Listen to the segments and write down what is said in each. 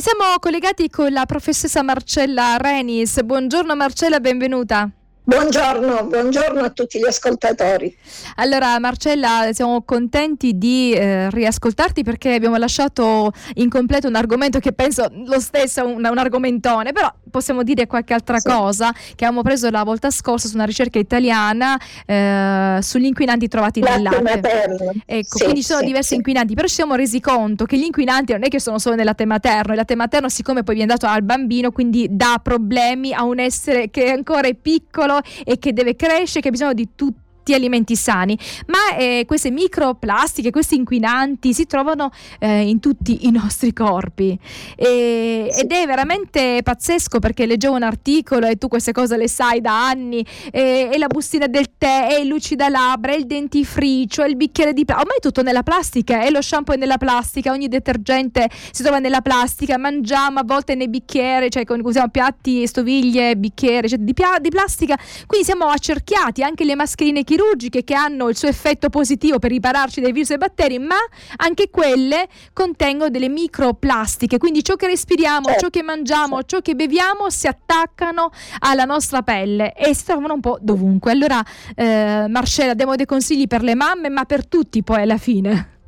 Siamo collegati con la professoressa Marcella Renis. Buongiorno Marcella, benvenuta. Buongiorno, buongiorno, a tutti gli ascoltatori. Allora Marcella, siamo contenti di eh, riascoltarti perché abbiamo lasciato incompleto un argomento che penso lo stesso è un, un argomentone, però possiamo dire qualche altra sì. cosa che abbiamo preso la volta scorsa su una ricerca italiana eh, sugli inquinanti trovati nel latte. Materno. Ecco, sì, quindi ci sono sì, diversi inquinanti, però ci siamo resi conto che gli inquinanti non è che sono solo nel latte materno, il latte materno siccome poi viene dato al bambino, quindi dà problemi a un essere che ancora è piccolo e che deve crescere, che ha bisogno di tutto alimenti sani, ma eh, queste microplastiche, questi inquinanti si trovano eh, in tutti i nostri corpi. E, ed è veramente pazzesco perché leggevo un articolo e tu queste cose le sai da anni, e, e la bustina del tè, e il lucidalabbra, e il dentifricio, e il bicchiere di plastica, ormai tutto nella plastica, e lo shampoo è nella plastica, ogni detergente si trova nella plastica, mangiamo a volte nei bicchieri, cioè usiamo piatti, stoviglie, bicchieri, cioè di, pia- di plastica, quindi siamo accerchiati, anche le mascherine chirurgiche che hanno il suo effetto positivo per ripararci dai virus e batteri, ma anche quelle contengono delle microplastiche, quindi ciò che respiriamo, ciò che mangiamo, ciò che beviamo si attaccano alla nostra pelle e si trovano un po' dovunque. Allora, eh, Marcella, diamo dei consigli per le mamme, ma per tutti poi alla fine.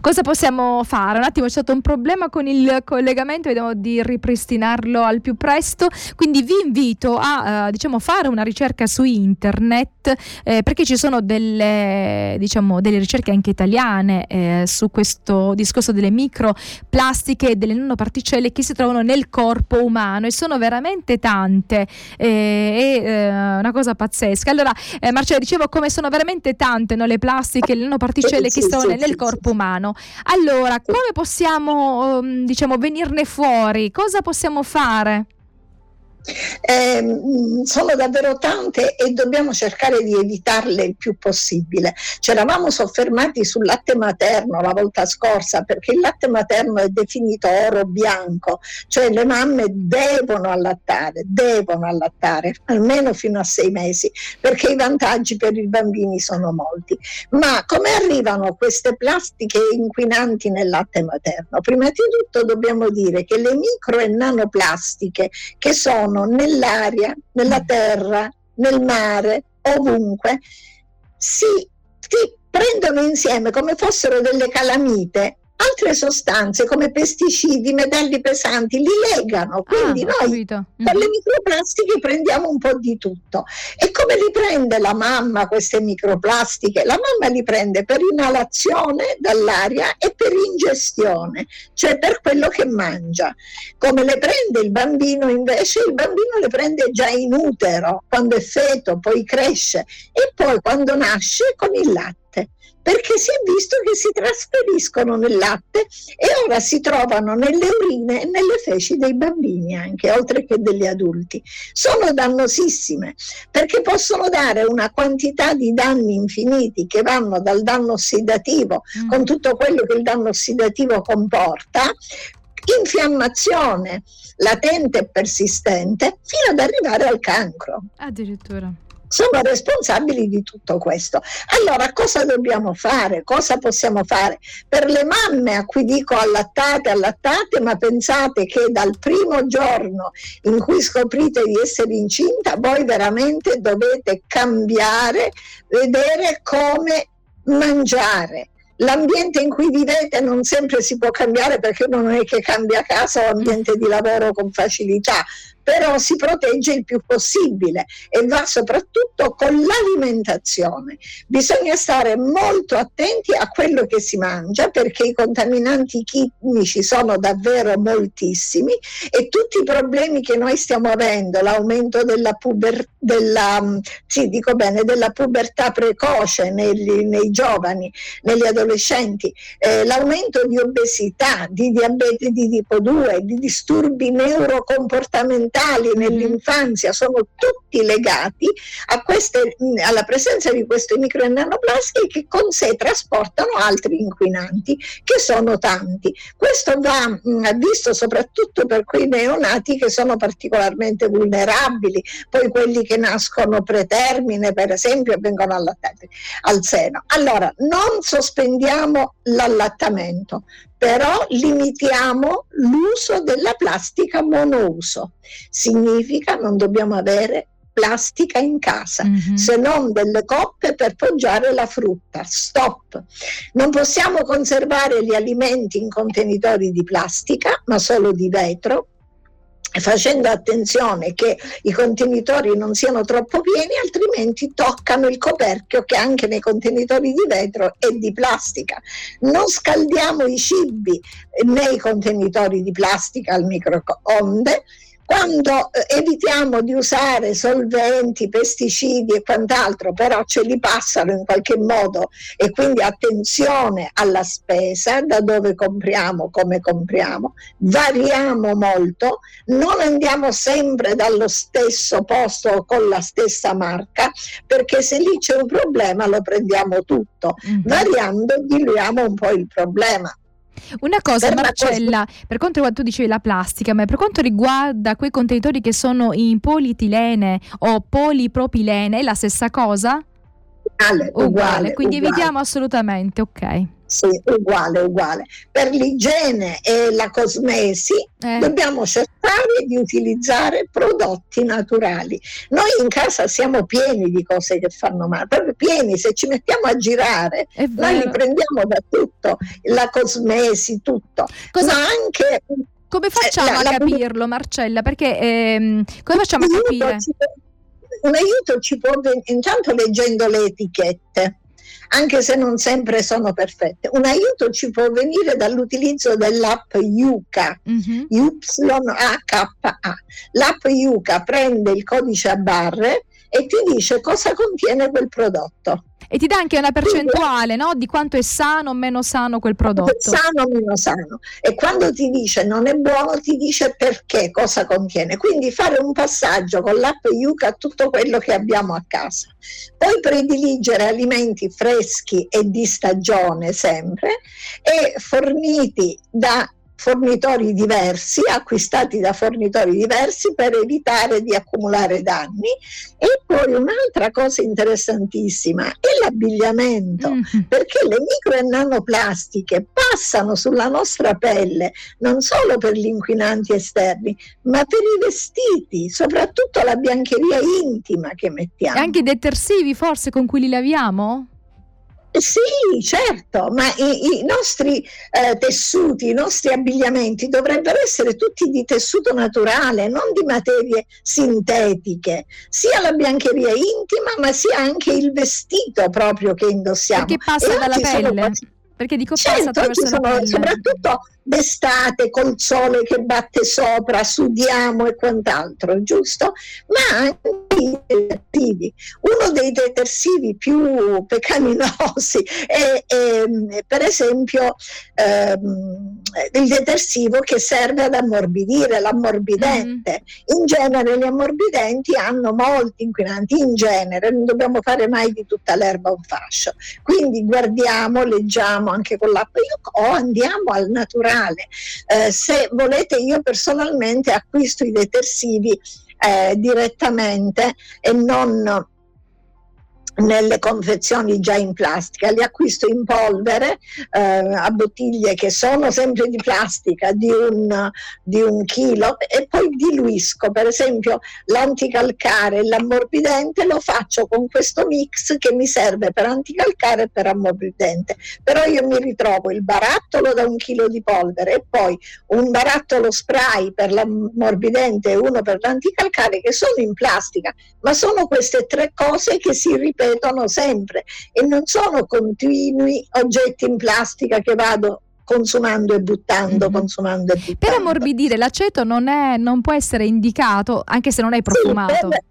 Cosa possiamo fare? Un attimo c'è stato un problema con il collegamento, vediamo di ripristinarlo al più presto, quindi vi invito a uh, diciamo, fare una ricerca su internet eh, perché ci sono delle, diciamo, delle ricerche anche italiane eh, su questo discorso delle microplastiche e delle nanoparticelle che si trovano nel corpo umano e sono veramente tante, eh, è eh, una cosa pazzesca. Allora eh, Marcello dicevo come sono veramente tante no, le plastiche, le nanoparticelle che si trovano nel corpo umano umano. Allora, come possiamo, um, diciamo, venirne fuori? Cosa possiamo fare? Eh, sono davvero tante e dobbiamo cercare di evitarle il più possibile. Ci eravamo soffermati sul latte materno la volta scorsa perché il latte materno è definito oro bianco, cioè le mamme devono allattare, devono allattare almeno fino a sei mesi perché i vantaggi per i bambini sono molti. Ma come arrivano queste plastiche inquinanti nel latte materno? Prima di tutto dobbiamo dire che le micro e nanoplastiche che sono sono nell'aria, nella terra, nel mare, ovunque, si, si prendono insieme come fossero delle calamite altre sostanze come pesticidi, metalli pesanti li legano, quindi ah, noi con le mm-hmm. microplastiche prendiamo un po' di tutto. E come li prende la mamma queste microplastiche? La mamma li prende per inalazione dall'aria e per ingestione, cioè per quello che mangia. Come le prende il bambino invece? Il bambino le prende già in utero, quando è feto, poi cresce e poi quando nasce con il latte perché si è visto che si trasferiscono nel latte e ora si trovano nelle urine e nelle feci dei bambini anche, oltre che degli adulti. Sono dannosissime perché possono dare una quantità di danni infiniti che vanno dal danno ossidativo, mm. con tutto quello che il danno ossidativo comporta, infiammazione latente e persistente, fino ad arrivare al cancro. Addirittura sono responsabili di tutto questo. Allora, cosa dobbiamo fare? Cosa possiamo fare? Per le mamme a cui dico allattate, allattate, ma pensate che dal primo giorno in cui scoprite di essere incinta, voi veramente dovete cambiare, vedere come mangiare. L'ambiente in cui vivete non sempre si può cambiare perché non è che cambia casa o ambiente di lavoro con facilità, però si protegge il più possibile e va soprattutto con l'alimentazione. Bisogna stare molto attenti a quello che si mangia perché i contaminanti chimici sono davvero moltissimi e tutti i problemi che noi stiamo avendo, l'aumento della, puber- della, sì, bene, della pubertà precoce negli, nei giovani, negli adolescenti, eh, l'aumento di obesità, di diabete di tipo 2, di disturbi neurocomportamentali, mentali nell'infanzia sono tutti legati queste, alla presenza di queste micro e nanoplasti che con sé trasportano altri inquinanti, che sono tanti. Questo va mh, visto soprattutto per quei neonati che sono particolarmente vulnerabili, poi quelli che nascono pretermine, per esempio, vengono allattati al seno. Allora, non sospendiamo l'allattamento, però limitiamo l'uso della plastica monouso. Significa non dobbiamo avere plastica in casa, mm-hmm. se non delle coppe per poggiare la frutta. Stop. Non possiamo conservare gli alimenti in contenitori di plastica, ma solo di vetro facendo attenzione che i contenitori non siano troppo pieni, altrimenti toccano il coperchio che anche nei contenitori di vetro è di plastica. Non scaldiamo i cibi nei contenitori di plastica al microonde quando eh, evitiamo di usare solventi, pesticidi e quant'altro, però ce li passano in qualche modo e quindi attenzione alla spesa, da dove compriamo, come compriamo, variamo molto, non andiamo sempre dallo stesso posto con la stessa marca, perché se lì c'è un problema lo prendiamo tutto, mm-hmm. variando diluiamo un po' il problema. Una cosa, per Marcella, cosa... per quanto riguarda, tu dicevi la plastica, ma per quanto riguarda quei contenitori che sono in polietilene o polipropilene, è la stessa cosa? Uguale, uguale, quindi uguale. evitiamo assolutamente, ok. Sì, uguale, uguale. Per l'igiene e la cosmesi eh. dobbiamo cercare di utilizzare prodotti naturali. Noi in casa siamo pieni di cose che fanno male, proprio pieni, se ci mettiamo a girare, noi li prendiamo da tutto, la cosmesi, tutto. Cosa... Ma anche come facciamo eh, la, a capirlo, Marcella? Perché ehm, come facciamo a capire? Un aiuto ci può venire intanto leggendo le etichette anche se non sempre sono perfette. Un aiuto ci può venire dall'utilizzo dell'app Yuka, mm-hmm. YHA. L'app Yuka prende il codice a barre e ti dice cosa contiene quel prodotto. E ti dà anche una percentuale no? di quanto è sano o meno sano quel prodotto. Sano o meno sano. E quando ti dice non è buono, ti dice perché, cosa contiene. Quindi fare un passaggio con l'app Yuka a tutto quello che abbiamo a casa. Poi prediligere alimenti freschi e di stagione sempre e forniti da fornitori diversi, acquistati da fornitori diversi per evitare di accumulare danni. E poi un'altra cosa interessantissima è l'abbigliamento, mm-hmm. perché le micro e nanoplastiche passano sulla nostra pelle non solo per gli inquinanti esterni, ma per i vestiti, soprattutto la biancheria intima che mettiamo. E anche i detersivi forse con cui li laviamo? Sì, certo, ma i, i nostri eh, tessuti, i nostri abbigliamenti dovrebbero essere tutti di tessuto naturale, non di materie sintetiche, sia la biancheria intima, ma sia anche il vestito proprio che indossiamo. Perché passa dalla pelle? Perché dico certo, passa pelle. Soprattutto d'estate col sole che batte sopra, sudiamo e quant'altro, giusto? Ma anche i detersivi. Uno dei detersivi più peccaminosi è, è per esempio ehm, il detersivo che serve ad ammorbidire, l'ammorbidente. Mm. In genere gli ammorbidenti hanno molti inquinanti, in genere non dobbiamo fare mai di tutta l'erba un fascio. Quindi guardiamo, leggiamo anche con l'app o andiamo al naturale. Eh, se volete, io personalmente acquisto i detersivi eh, direttamente e non nelle confezioni già in plastica, li acquisto in polvere eh, a bottiglie che sono sempre di plastica di un, di un, chilo e poi diluisco, per esempio l'anticalcare e l'ammorbidente lo faccio con questo mix che mi serve per anticalcare e per ammorbidente, però io mi ritrovo il barattolo da un chilo di polvere e poi un barattolo spray per l'ammorbidente e uno per l'anticalcare che sono in plastica, ma sono queste tre cose che si ripetono ripetono sempre e non sono continui oggetti in plastica che vado consumando e buttando, mm-hmm. consumando e buttando. Per ammorbidire l'aceto non, è, non può essere indicato anche se non è profumato. Sì, per,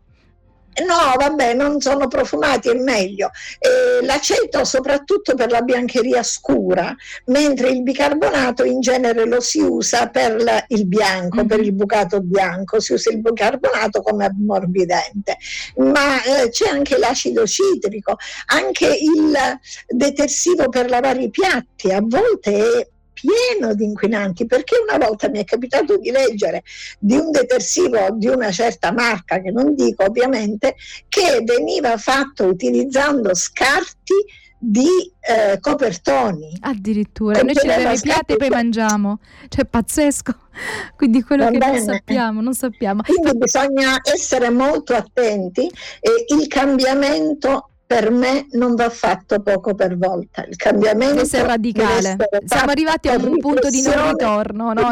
No, vabbè, non sono profumati, è meglio. Eh, l'aceto soprattutto per la biancheria scura, mentre il bicarbonato in genere lo si usa per la, il bianco, per il bucato bianco, si usa il bicarbonato come ammorbidente. Ma eh, c'è anche l'acido citrico, anche il detersivo per lavare i piatti, a volte è pieno di inquinanti, perché una volta mi è capitato di leggere di un detersivo di una certa marca, che non dico ovviamente, che veniva fatto utilizzando scarti di eh, copertoni. Addirittura, noi ci leviamo i piatti e poi mangiamo, cioè pazzesco. Quindi quello Va che bene. non sappiamo, non sappiamo. Quindi bisogna essere molto attenti e il cambiamento per me non va fatto poco per volta. Il cambiamento essere radicale. Siamo arrivati a un punto di non ritorno. No?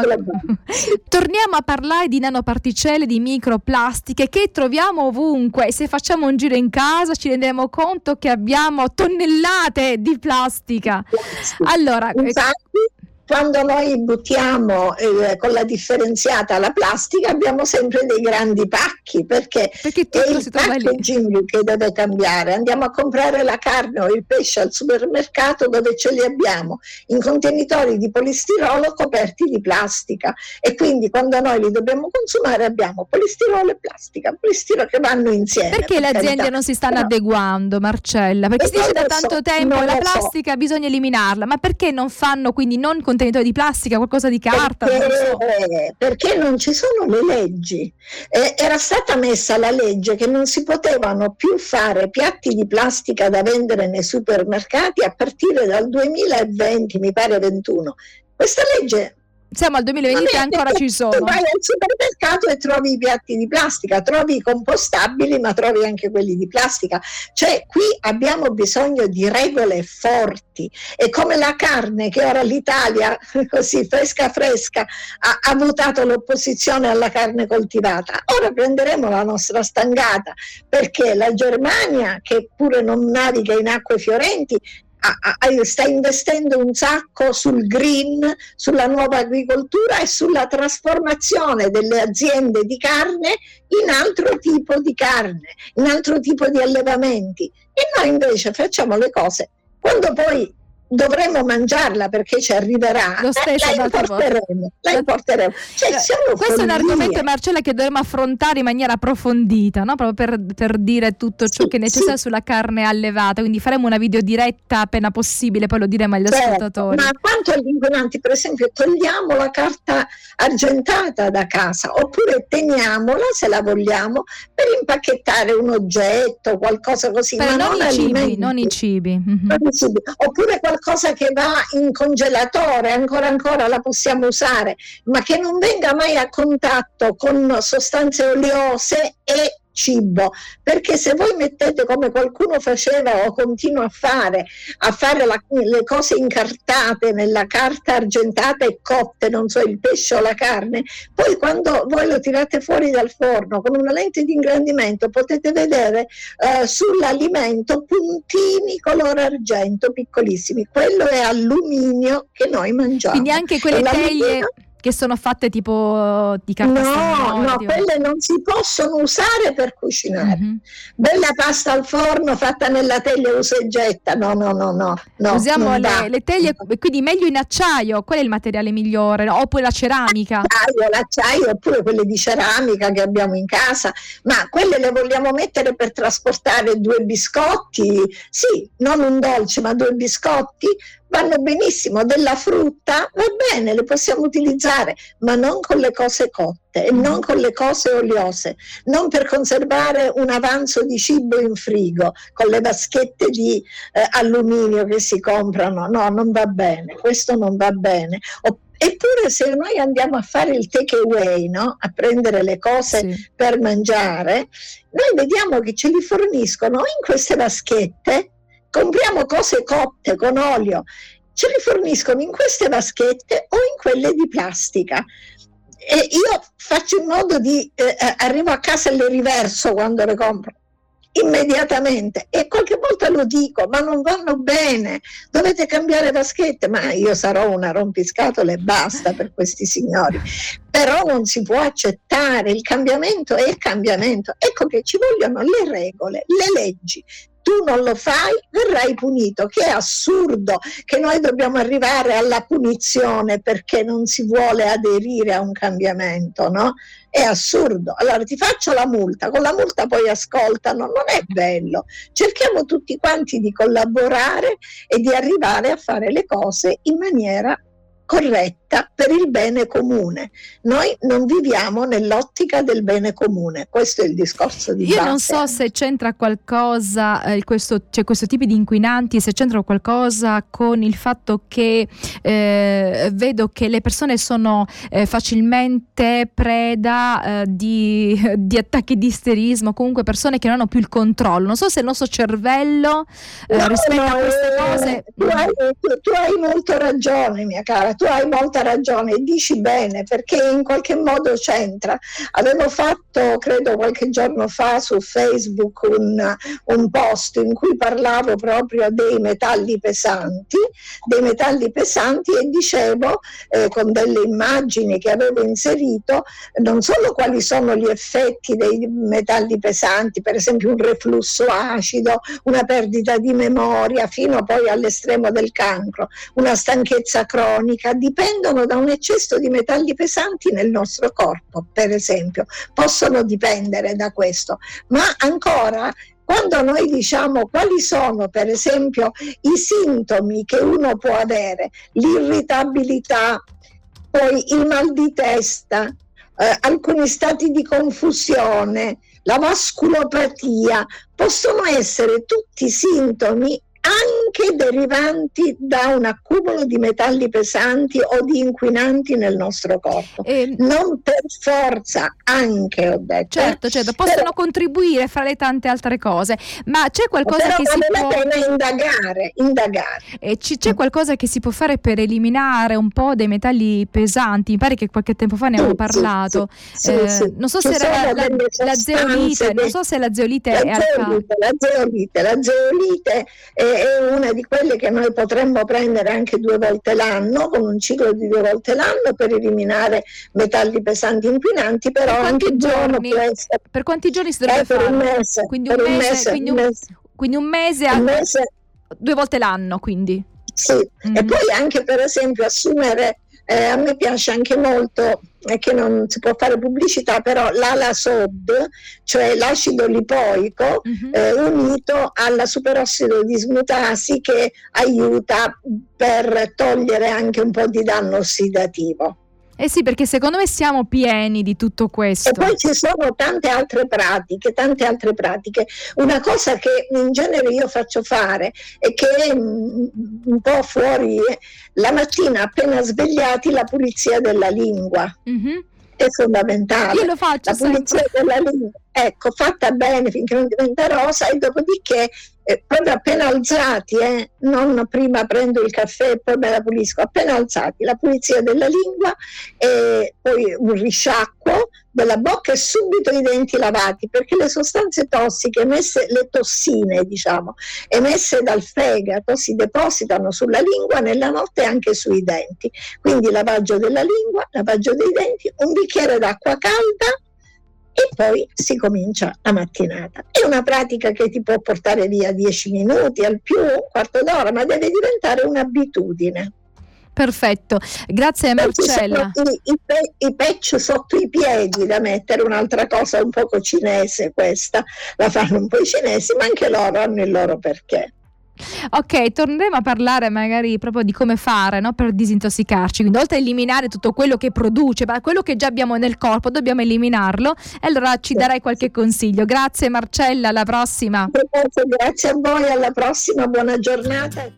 Torniamo a parlare di nanoparticelle, di microplastiche che troviamo ovunque. Se facciamo un giro in casa ci rendiamo conto che abbiamo tonnellate di plastica. Allora, Infatti, quando noi buttiamo eh, con la differenziata la plastica abbiamo sempre dei grandi pacchi perché, perché è il packaging che deve cambiare. Andiamo a comprare la carne o il pesce al supermercato dove ce li abbiamo in contenitori di polistirolo coperti di plastica e quindi quando noi li dobbiamo consumare abbiamo polistirolo e plastica, polistirolo che vanno insieme. Perché per le aziende carità. non si stanno Però, adeguando, Marcella? Perché si dice da tanto tempo la plastica so. bisogna eliminarla, ma perché non fanno quindi non contenitore di plastica, qualcosa di carta? Perché non, so. perché non ci sono le leggi. Eh, era stata messa la legge che non si potevano più fare piatti di plastica da vendere nei supermercati a partire dal 2020, mi pare 21. Questa legge siamo al 2020 e ancora ci sono. Vai al supermercato e trovi i piatti di plastica, trovi i compostabili, ma trovi anche quelli di plastica. Cioè, qui abbiamo bisogno di regole forti. E come la carne, che ora l'Italia, così fresca fresca, ha, ha votato l'opposizione alla carne coltivata, ora prenderemo la nostra stangata, perché la Germania, che pure non naviga in acque fiorenti, sta investendo un sacco sul green, sulla nuova agricoltura e sulla trasformazione delle aziende di carne in altro tipo di carne, in altro tipo di allevamenti. E noi invece facciamo le cose quando poi dovremmo mangiarla perché ci arriverà, Lo stesso, la, importeremo, la importeremo. Cioè, questo è un argomento, Marcella, che dovremmo affrontare in maniera approfondita, no? proprio per, per, dire tutto ciò sì, che è necessario sì. sulla carne allevata. Quindi faremo una video diretta appena possibile, poi lo diremo agli certo, ascoltatori. Ma quanto agli inquinanti, per esempio, togliamo la carta argentata da casa oppure teniamola se la vogliamo per impacchettare un oggetto, qualcosa così. Però ma non, non, i cibi, non i cibi. Mm-hmm. Oppure qualcosa che va in congelatore, ancora ancora la possiamo usare, ma che non venga mai a contatto con sostanze oleose e cibo, perché se voi mettete come qualcuno faceva o continua a fare, a fare la, le cose incartate nella carta argentata e cotte, non so, il pesce o la carne, poi quando voi lo tirate fuori dal forno con una lente di ingrandimento potete vedere eh, sull'alimento puntini color argento piccolissimi, quello è alluminio che noi mangiamo. Quindi anche quelle teglie che sono fatte tipo di carta No, no, quelle non si possono usare per cucinare. Mm-hmm. Bella pasta al forno fatta nella teglia usa e getta. No, no, no, no. no Usiamo le, le, teglie, quindi meglio in acciaio, qual è il materiale migliore? No? Oppure la ceramica? L'acciaio, l'acciaio, oppure quelle di ceramica che abbiamo in casa, ma quelle le vogliamo mettere per trasportare due biscotti? Sì, non un dolce, ma due biscotti vanno benissimo, della frutta va bene, le possiamo utilizzare, ma non con le cose cotte e non con le cose oliose, non per conservare un avanzo di cibo in frigo, con le vaschette di eh, alluminio che si comprano, no, non va bene, questo non va bene. Eppure se noi andiamo a fare il take away, no? a prendere le cose sì. per mangiare, noi vediamo che ce li forniscono in queste vaschette compriamo cose cotte con olio, ce le forniscono in queste vaschette o in quelle di plastica. E io faccio in modo di eh, eh, arrivo a casa e le riverso quando le compro immediatamente. E qualche volta lo dico ma non vanno bene dovete cambiare vaschette. Ma io sarò una rompiscatole e basta per questi signori. Però non si può accettare il cambiamento è il cambiamento. Ecco che ci vogliono le regole le leggi tu non lo fai, verrai punito, che è assurdo che noi dobbiamo arrivare alla punizione perché non si vuole aderire a un cambiamento, no? È assurdo. Allora ti faccio la multa, con la multa poi ascoltano, non è bello. Cerchiamo tutti quanti di collaborare e di arrivare a fare le cose in maniera corretta per il bene comune. Noi non viviamo nell'ottica del bene comune, questo è il discorso di Io base. non so se c'entra qualcosa, eh, questo, cioè questo tipo di inquinanti, se c'entra qualcosa con il fatto che eh, vedo che le persone sono eh, facilmente preda eh, di, di, attacchi di isterismo, comunque persone che non hanno più il controllo. Non so se il nostro cervello eh, no, rispetto no, a queste eh, cose... Tu hai, tu, tu hai molto ragione, mia cara, tu hai molta ragione dici bene perché in qualche modo c'entra. Avevo fatto, credo qualche giorno fa su Facebook un, un post in cui parlavo proprio dei metalli pesanti, dei metalli pesanti e dicevo eh, con delle immagini che avevo inserito non solo quali sono gli effetti dei metalli pesanti, per esempio un reflusso acido, una perdita di memoria fino poi all'estremo del cancro, una stanchezza cronica, dipendono da un eccesso di metalli pesanti nel nostro corpo, per esempio, possono dipendere da questo, ma ancora quando noi diciamo quali sono per esempio i sintomi che uno può avere, l'irritabilità, poi il mal di testa, eh, alcuni stati di confusione, la vasculopatia, possono essere tutti sintomi anche derivanti da un accumulo di metalli pesanti o di inquinanti nel nostro corpo. E... Non per forza, anche ho detto. Eh. Certo, certo, possono però... contribuire fra le tante altre cose, ma c'è qualcosa però che si può... pena indagare, indagare. E c- c'è qualcosa che si può fare per eliminare un po' dei metalli pesanti? Mi pare che qualche tempo fa ne avevo parlato. Sì, eh, sì, non so Ci se era la, zeolite, non so se la zeolite la è zeolite, la zeolite, la zeolite è è una di quelle che noi potremmo prendere anche due volte l'anno, con un ciclo di due volte l'anno per eliminare metalli pesanti inquinanti, però per anche giorni, essere... Per quanti giorni si dovrebbe eh, fare? Per un mese. Quindi un, mese, mese, quindi un, mese, quindi un mese, un mese due volte l'anno, quindi. Sì, mm. e poi anche per esempio assumere eh, a me piace anche molto, eh, che non si può fare pubblicità, però l'ALASOD, cioè l'acido lipoico uh-huh. eh, unito alla superossido dismutasi che aiuta per togliere anche un po' di danno ossidativo. Eh sì, perché secondo me siamo pieni di tutto questo. E poi ci sono tante altre pratiche, tante altre pratiche. Una cosa che in genere io faccio fare e che è un po' fuori, la mattina appena svegliati la pulizia della lingua. Mm-hmm. È fondamentale. Io lo faccio. La pulizia sempre. della lingua, ecco, fatta bene finché non diventa rosa e dopodiché eh, proprio appena alzati, eh, non prima prendo il caffè e poi me la pulisco, appena alzati, la pulizia della lingua e poi un risciacquo della bocca e subito i denti lavati, perché le sostanze tossiche, emesse, le tossine diciamo, emesse dal fegato si depositano sulla lingua nella notte anche sui denti. Quindi lavaggio della lingua, lavaggio dei denti, un bicchiere d'acqua calda e poi si comincia la mattinata. È una pratica che ti può portare via 10 minuti, al più un quarto d'ora, ma deve diventare un'abitudine. Perfetto, grazie Marcella. I, i, pe- I patch sotto i piedi da mettere, un'altra cosa un poco cinese questa, la fanno un po' i cinesi, ma anche loro hanno il loro perché. Ok, torneremo a parlare magari proprio di come fare no? per disintossicarci. Quindi, oltre a eliminare tutto quello che produce, ma quello che già abbiamo nel corpo, dobbiamo eliminarlo. E allora ci darai qualche consiglio. Grazie Marcella, alla prossima. Grazie a voi, alla prossima, buona giornata.